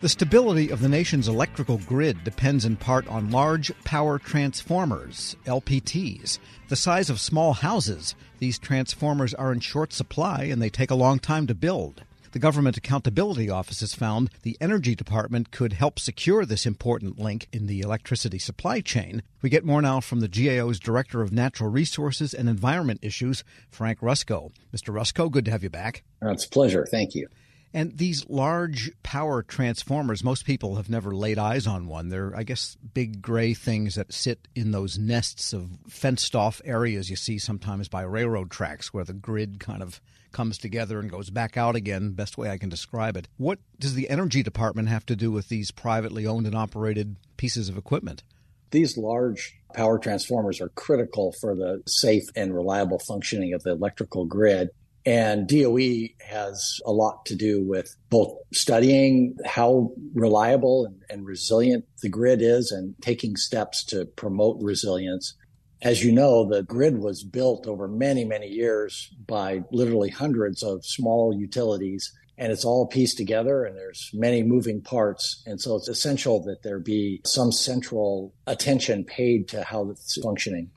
The stability of the nation's electrical grid depends in part on large power transformers, LPTs. The size of small houses, these transformers are in short supply and they take a long time to build. The Government Accountability Office has found the Energy Department could help secure this important link in the electricity supply chain. We get more now from the GAO's Director of Natural Resources and Environment Issues, Frank Rusco. Mr. Rusco, good to have you back. Uh, it's a pleasure. Thank you. And these large power transformers, most people have never laid eyes on one. They're, I guess, big gray things that sit in those nests of fenced off areas you see sometimes by railroad tracks where the grid kind of comes together and goes back out again, best way I can describe it. What does the Energy Department have to do with these privately owned and operated pieces of equipment? These large power transformers are critical for the safe and reliable functioning of the electrical grid. And DOE has a lot to do with both studying how reliable and, and, resilient the grid is and taking steps to promote resilience. As you know, the grid was built over many, many years by literally hundreds of small utilities and it's all pieced together and there's many moving parts. And so it's essential that there be some central attention paid to how it's functioning.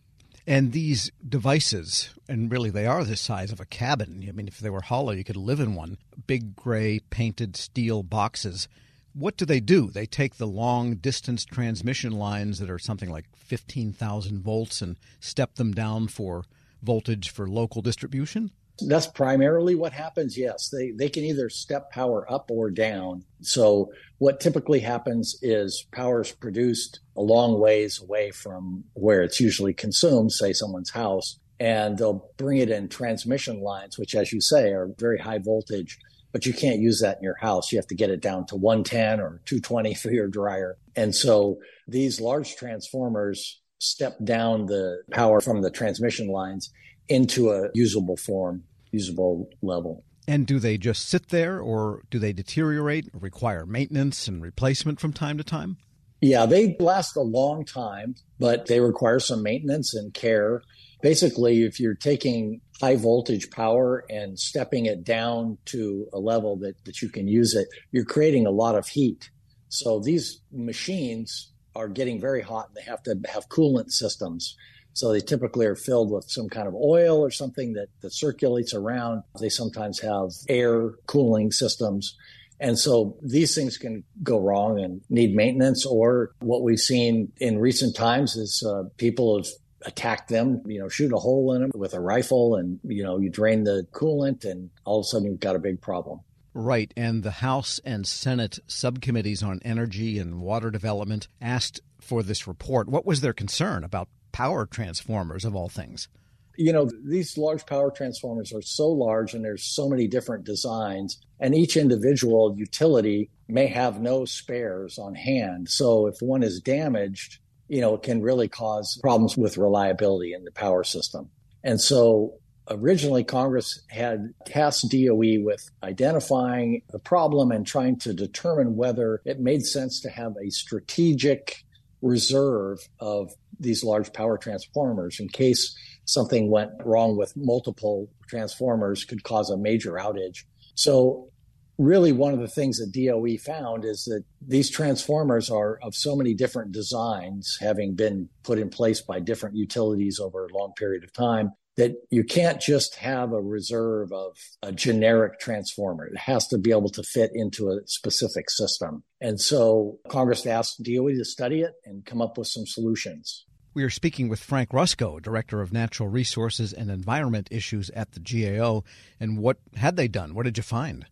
And these devices, and really they are the size of a cabin. I mean, if they were hollow, you could live in one. Big gray painted steel boxes. What do they do? They take the long distance transmission lines that are something like 15,000 volts and step them down for voltage for local distribution? That's primarily what happens. Yes, they they can either step power up or down. So what typically happens is power is produced a long ways away from where it's usually consumed, say someone's house, and they'll bring it in transmission lines, which, as you say, are very high voltage. But you can't use that in your house. You have to get it down to 110 or 220 for your dryer. And so these large transformers step down the power from the transmission lines into a usable form usable level. And do they just sit there or do they deteriorate, require maintenance and replacement from time to time? Yeah, they last a long time, but they require some maintenance and care. Basically, if you're taking high voltage power and stepping it down to a level that, that you can use it, you're creating a lot of heat. So these machines are getting very hot and they have to have coolant systems. So they typically are filled with some kind of oil or something that, that circulates around. They sometimes have air cooling systems. And so these things can go wrong and need maintenance. Or what we've seen in recent times is uh, people have attacked them, you know, shoot a hole in them with a rifle and, you know, you drain the coolant and all of a sudden you've got a big problem. Right. And the House and Senate subcommittees on energy and water development asked for this report. What was their concern about power transformers of all things. You know, these large power transformers are so large and there's so many different designs, and each individual utility may have no spares on hand. So if one is damaged, you know, it can really cause problems with reliability in the power system. And so originally Congress had tasked DOE with identifying the problem and trying to determine whether it made sense to have a strategic reserve of these large power transformers in case something went wrong with multiple transformers could cause a major outage. So really one of the things that DOE found is that these transformers are of so many different designs having been put in place by different utilities over a long period of time that you can't just have a reserve of a generic transformer. It has to be able to fit into a specific system. And so Congress asked DOE to study it and come up with some solutions. We are speaking with Frank Rusco, Director of Natural Resources and Environment Issues at the GAO. And what had they done? What did you find?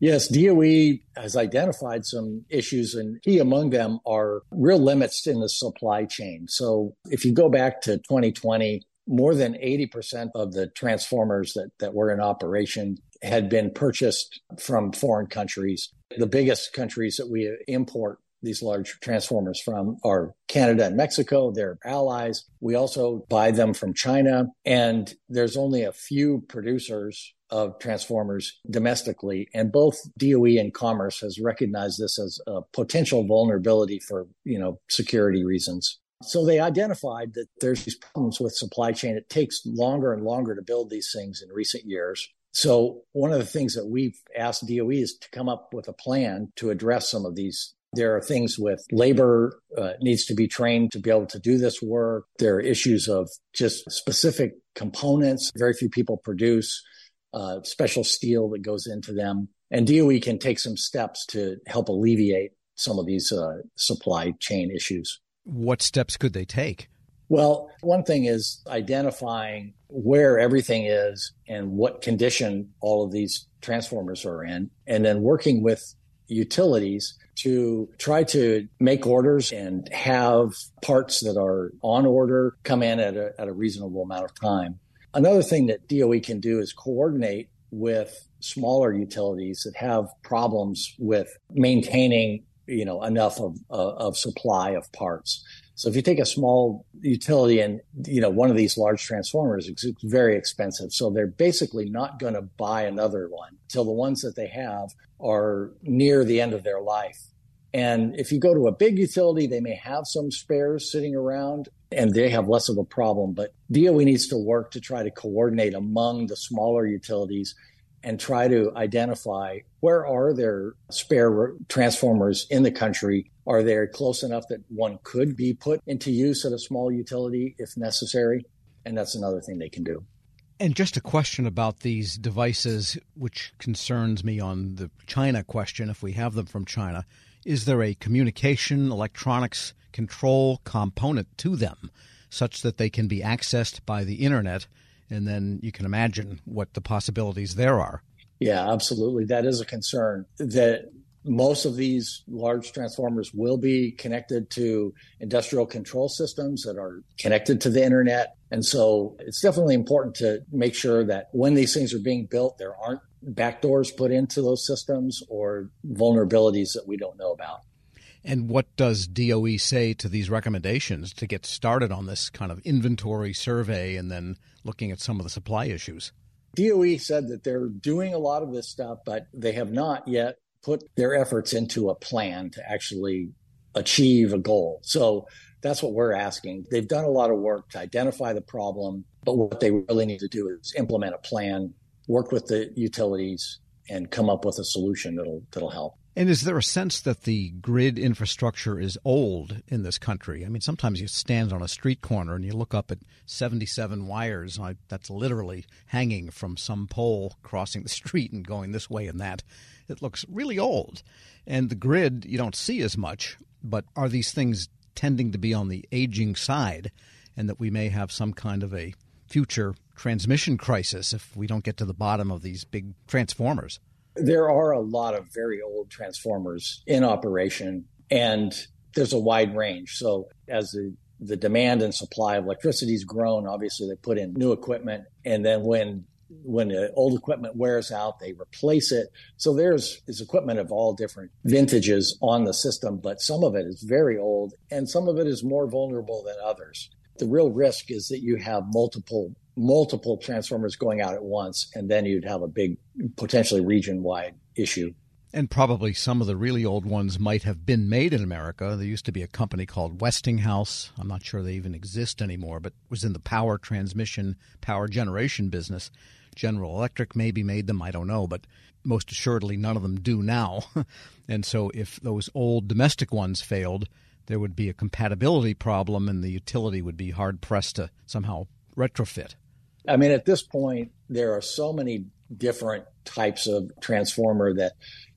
Yes, DOE has identified some issues, and key among them are real limits in the supply chain. So if you go back to 2020, more than 80% of the transformers that, that were in operation had been purchased from foreign countries. The biggest countries that we import these large transformers from are Canada and Mexico. They're allies. We also buy them from China. And there's only a few producers of transformers domestically. And both DOE and Commerce has recognized this as a potential vulnerability for, you know, security reasons. So they identified that there's these problems with supply chain. It takes longer and longer to build these things in recent years. So one of the things that we've asked DOE is to come up with a plan to address some of these. There are things with labor uh, needs to be trained to be able to do this work. There are issues of just specific components. Very few people produce uh, special steel that goes into them. And DOE can take some steps to help alleviate some of these uh, supply chain issues. What steps could they take? Well, one thing is identifying where everything is and what condition all of these transformers are in, and then working with utilities to try to make orders and have parts that are on order come in at a, at a reasonable amount of time. Another thing that DOE can do is coordinate with smaller utilities that have problems with maintaining you know enough of, uh, of supply of parts so if you take a small utility and you know one of these large transformers, it's very expensive. So they're basically not going to buy another one till the ones that they have are near the end of their life. And if you go to a big utility, they may have some spares sitting around and they have less of a problem. But DOE needs to work to try to coordinate among the smaller utilities and try to identify where are there spare transformers in the country are they close enough that one could be put into use at a small utility if necessary and that's another thing they can do and just a question about these devices which concerns me on the china question if we have them from china is there a communication electronics control component to them such that they can be accessed by the internet and then you can imagine what the possibilities there are. Yeah, absolutely. That is a concern that most of these large transformers will be connected to industrial control systems that are connected to the internet. And so it's definitely important to make sure that when these things are being built, there aren't backdoors put into those systems or vulnerabilities that we don't know about. And what does DOE say to these recommendations to get started on this kind of inventory survey and then looking at some of the supply issues? DOE said that they're doing a lot of this stuff, but they have not yet put their efforts into a plan to actually achieve a goal. So that's what we're asking. They've done a lot of work to identify the problem, but what they really need to do is implement a plan, work with the utilities, and come up with a solution that'll that'll help. And is there a sense that the grid infrastructure is old in this country? I mean, sometimes you stand on a street corner and you look up at 77 wires that's literally hanging from some pole crossing the street and going this way and that. It looks really old. And the grid, you don't see as much, but are these things tending to be on the aging side and that we may have some kind of a future transmission crisis if we don't get to the bottom of these big transformers? There are a lot of very old transformers in operation, and there's a wide range. So, as the, the demand and supply of electricity has grown, obviously they put in new equipment, and then when when the old equipment wears out, they replace it. So there's is equipment of all different vintages on the system, but some of it is very old and some of it is more vulnerable than others. The real risk is that you have multiple multiple transformers going out at once, and then you'd have a big, potentially region wide issue. And probably some of the really old ones might have been made in America. There used to be a company called Westinghouse. I'm not sure they even exist anymore, but was in the power transmission, power generation business. General Electric maybe made them, I don't know, but most assuredly none of them do now. and so if those old domestic ones failed, there would be a compatibility problem and the utility would be hard pressed to somehow retrofit. I mean, at this point, there are so many different types of transformer that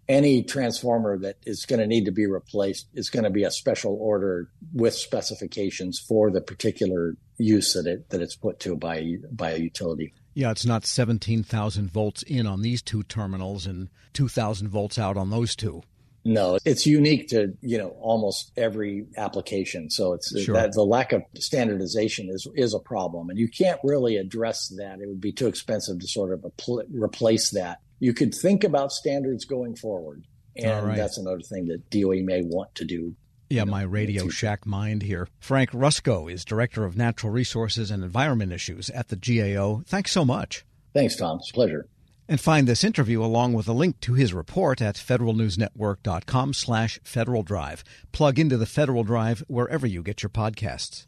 any transformer that is going to need to be replaced is going to be a special order with specifications for the particular use that it that it's put to by by a utility. Yeah, it's not 17,000 volts in on these two terminals and 2,000 volts out on those two. No, it's unique to you know almost every application. So it's sure. that the lack of standardization is is a problem, and you can't really address that. It would be too expensive to sort of apl- replace that. You could think about standards going forward, and right. that's another thing that DOE may want to do. Yeah, my Radio Shack mind here. Frank Rusco is Director of Natural Resources and Environment Issues at the GAO. Thanks so much. Thanks, Tom. It's a pleasure. And find this interview along with a link to his report at federalnewsnetwork.com slash Federal Drive. Plug into the Federal Drive wherever you get your podcasts.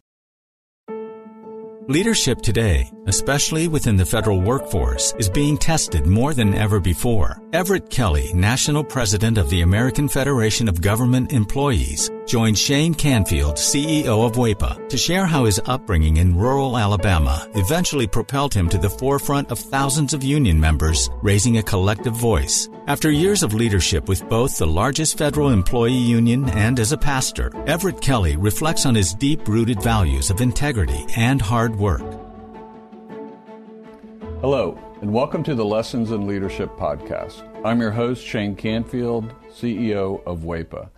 Leadership today, especially within the federal workforce, is being tested more than ever before. Everett Kelly, National President of the American Federation of Government Employees, joined Shane Canfield, CEO of WEPA, to share how his upbringing in rural Alabama eventually propelled him to the forefront of thousands of union members, raising a collective voice. After years of leadership with both the largest federal employee union and as a pastor, Everett Kelly reflects on his deep rooted values of integrity and hard work. Hello, and welcome to the Lessons in Leadership podcast. I'm your host, Shane Canfield, CEO of WEPA.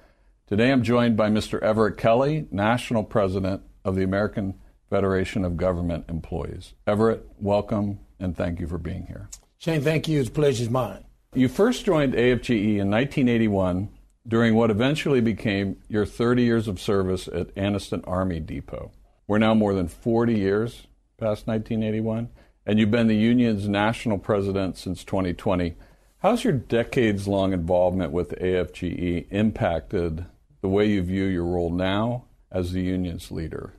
Today I'm joined by Mr. Everett Kelly, National President of the American Federation of Government Employees. Everett, welcome and thank you for being here. Shane, thank you. It's a pleasure's mine. You first joined AFGE in 1981 during what eventually became your 30 years of service at Anniston Army Depot. We're now more than 40 years past 1981, and you've been the union's national president since 2020. How's your decades long involvement with AFGE impacted the way you view your role now as the union's leader?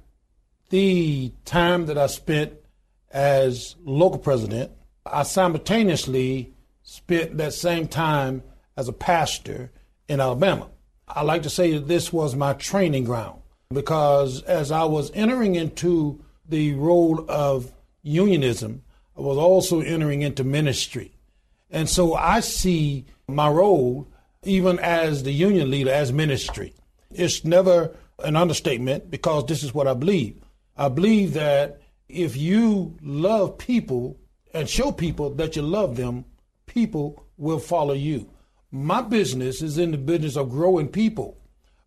The time that I spent as local president, I simultaneously spent that same time as a pastor in Alabama. I like to say that this was my training ground because as I was entering into the role of unionism, I was also entering into ministry. And so I see my role, even as the union leader, as ministry. It's never an understatement because this is what I believe. I believe that if you love people and show people that you love them, people will follow you. My business is in the business of growing people.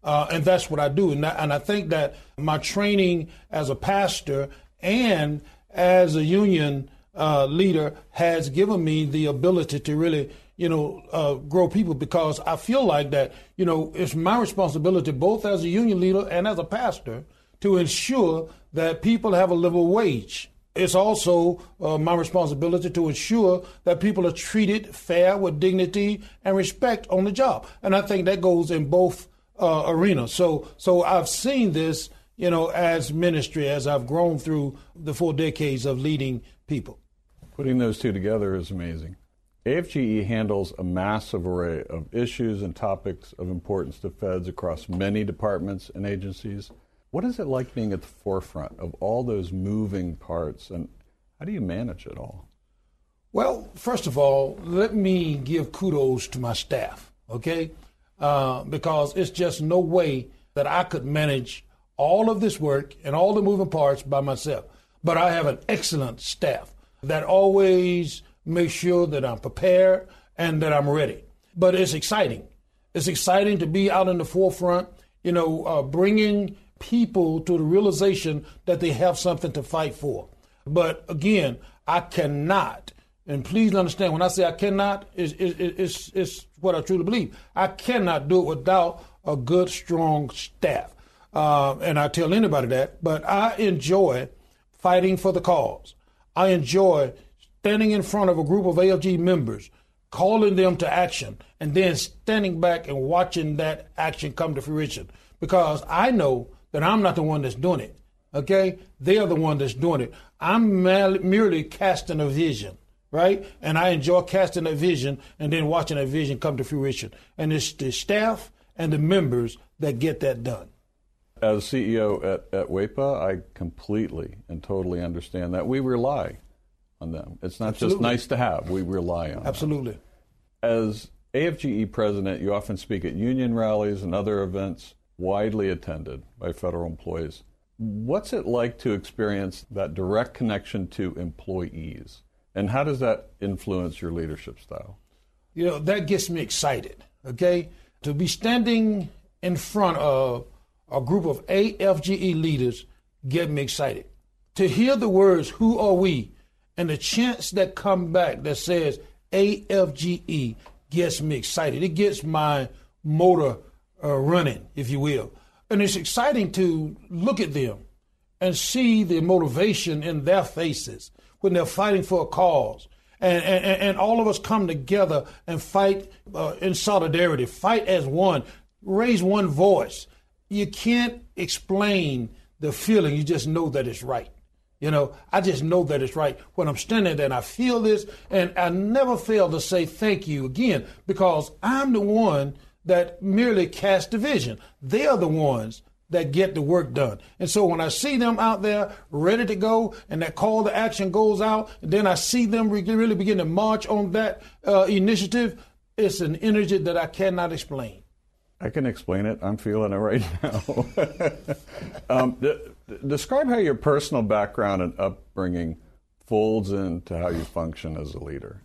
Uh, and that's what I do. And I, and I think that my training as a pastor and as a union uh, leader has given me the ability to really, you know, uh, grow people because I feel like that, you know, it's my responsibility both as a union leader and as a pastor to ensure that people have a livable wage it's also uh, my responsibility to ensure that people are treated fair with dignity and respect on the job. And I think that goes in both uh, arenas. So, so I've seen this, you know, as ministry as I've grown through the four decades of leading people. Putting those two together is amazing. AFGE handles a massive array of issues and topics of importance to feds across many departments and agencies. What is it like being at the forefront of all those moving parts, and how do you manage it all? Well, first of all, let me give kudos to my staff, okay? Uh, because it's just no way that I could manage all of this work and all the moving parts by myself. But I have an excellent staff that always makes sure that I'm prepared and that I'm ready. But it's exciting. It's exciting to be out in the forefront, you know, uh, bringing people to the realization that they have something to fight for. But again, I cannot, and please understand when I say I cannot, it's, it's, it's what I truly believe. I cannot do it without a good, strong staff. Uh, and I tell anybody that, but I enjoy fighting for the cause. I enjoy standing in front of a group of AFG members, calling them to action, and then standing back and watching that action come to fruition. Because I know that I'm not the one that's doing it. Okay? They are the one that's doing it. I'm merely casting a vision, right? And I enjoy casting a vision and then watching a vision come to fruition. And it's the staff and the members that get that done. As CEO at, at WEPA, I completely and totally understand that. We rely on them. It's not Absolutely. just nice to have, we rely on Absolutely. Them. As AFGE president, you often speak at union rallies and other events widely attended by federal employees. What's it like to experience that direct connection to employees? And how does that influence your leadership style? You know, that gets me excited, okay? To be standing in front of a group of AFGE leaders get me excited. To hear the words, who are we? And the chants that come back that says AFGE gets me excited. It gets my motor uh, running, if you will. And it's exciting to look at them and see the motivation in their faces when they're fighting for a cause. And, and, and all of us come together and fight uh, in solidarity, fight as one, raise one voice. You can't explain the feeling, you just know that it's right. You know, I just know that it's right when I'm standing there and I feel this, and I never fail to say thank you again because I'm the one that merely cast division. They are the ones that get the work done. And so when I see them out there ready to go and that call to action goes out, and then I see them really begin to march on that uh, initiative, it's an energy that I cannot explain. I can explain it. I'm feeling it right now. um, d- describe how your personal background and upbringing folds into how you function as a leader.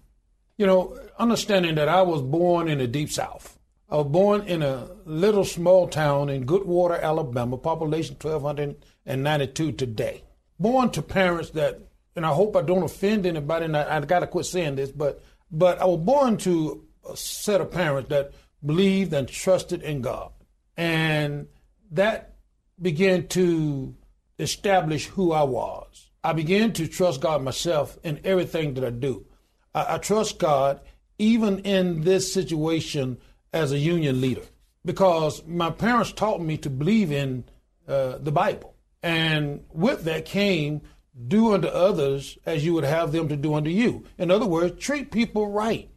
You know, understanding that I was born in the deep south. I was born in a little small town in Goodwater, Alabama, population 1,292 today. Born to parents that, and I hope I don't offend anybody, and I, I got to quit saying this, but but I was born to a set of parents that believed and trusted in God, and that began to establish who I was. I began to trust God myself in everything that I do. I, I trust God even in this situation as a union leader because my parents taught me to believe in uh, the Bible. And with that came do unto others as you would have them to do unto you. In other words, treat people right.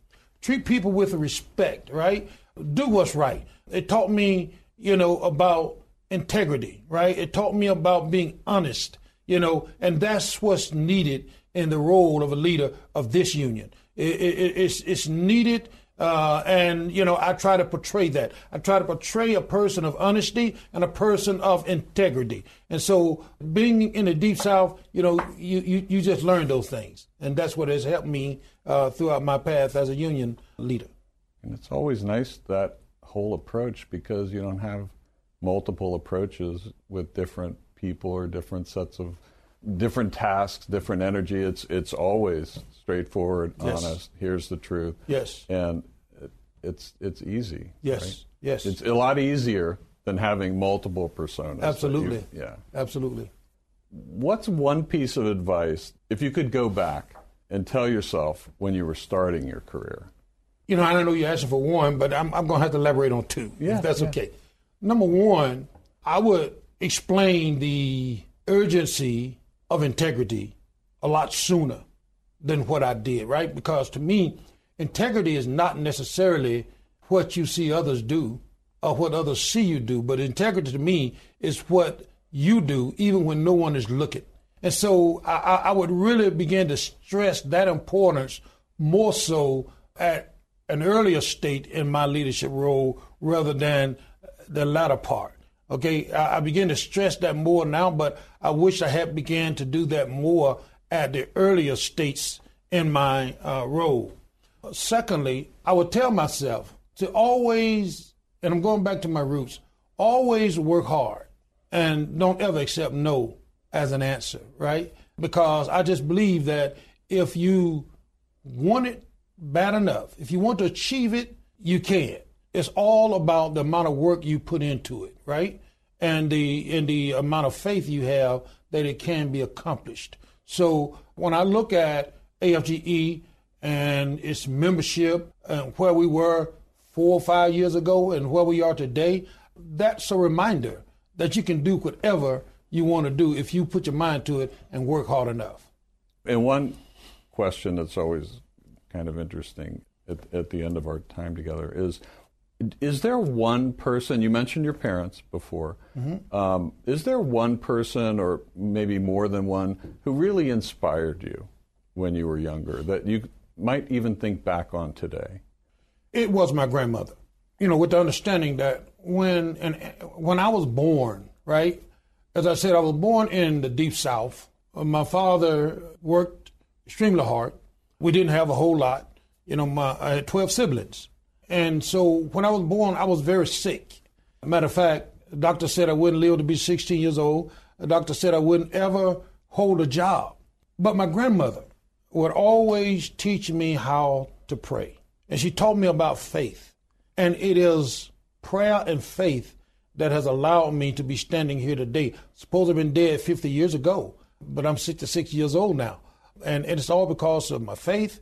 Treat people with respect, right? Do what's right. It taught me, you know, about integrity, right? It taught me about being honest, you know, and that's what's needed in the role of a leader of this union. It, it, it's, it's needed uh, and, you know, I try to portray that. I try to portray a person of honesty and a person of integrity. And so being in the Deep South, you know, you, you, you just learn those things. And that's what has helped me uh, throughout my path as a union leader. And it's always nice that whole approach because you don't have multiple approaches with different people or different sets of different tasks, different energy. It's it's always straightforward, yes. honest. Here's the truth. Yes. And it's it's easy. Yes. Right? Yes. It's a lot easier than having multiple personas. Absolutely. You, yeah. Absolutely. What's one piece of advice if you could go back and tell yourself when you were starting your career? You know, I don't know you're asking for one, but I'm, I'm going to have to elaborate on two, yeah, if that's yeah. okay. Number one, I would explain the urgency of integrity a lot sooner than what I did, right? Because to me, integrity is not necessarily what you see others do or what others see you do, but integrity to me is what you do even when no one is looking. And so I, I would really begin to stress that importance more so at an earlier state in my leadership role rather than the latter part. Okay, I, I begin to stress that more now, but I wish I had began to do that more at the earlier states in my uh, role. Secondly, I would tell myself to always, and I'm going back to my roots, always work hard and don't ever accept no as an answer, right? Because I just believe that if you want it bad enough, if you want to achieve it, you can. It's all about the amount of work you put into it, right? And the and the amount of faith you have that it can be accomplished. So when I look at AFGE and its membership and where we were four or five years ago and where we are today, that's a reminder that you can do whatever you want to do if you put your mind to it and work hard enough. And one question that's always kind of interesting at, at the end of our time together is is there one person you mentioned your parents before mm-hmm. um, is there one person or maybe more than one who really inspired you when you were younger that you might even think back on today? It was my grandmother. You know with the understanding that when and when i was born right as i said i was born in the deep south. My father worked extremely hard. We didn't have a whole lot. You know my, i had 12 siblings and so when I was born, I was very sick. Matter of fact, the doctor said I wouldn't live to be 16 years old. The doctor said I wouldn't ever hold a job. But my grandmother would always teach me how to pray. And she taught me about faith. And it is prayer and faith that has allowed me to be standing here today. Suppose I've been dead 50 years ago, but I'm 66 years old now. And it's all because of my faith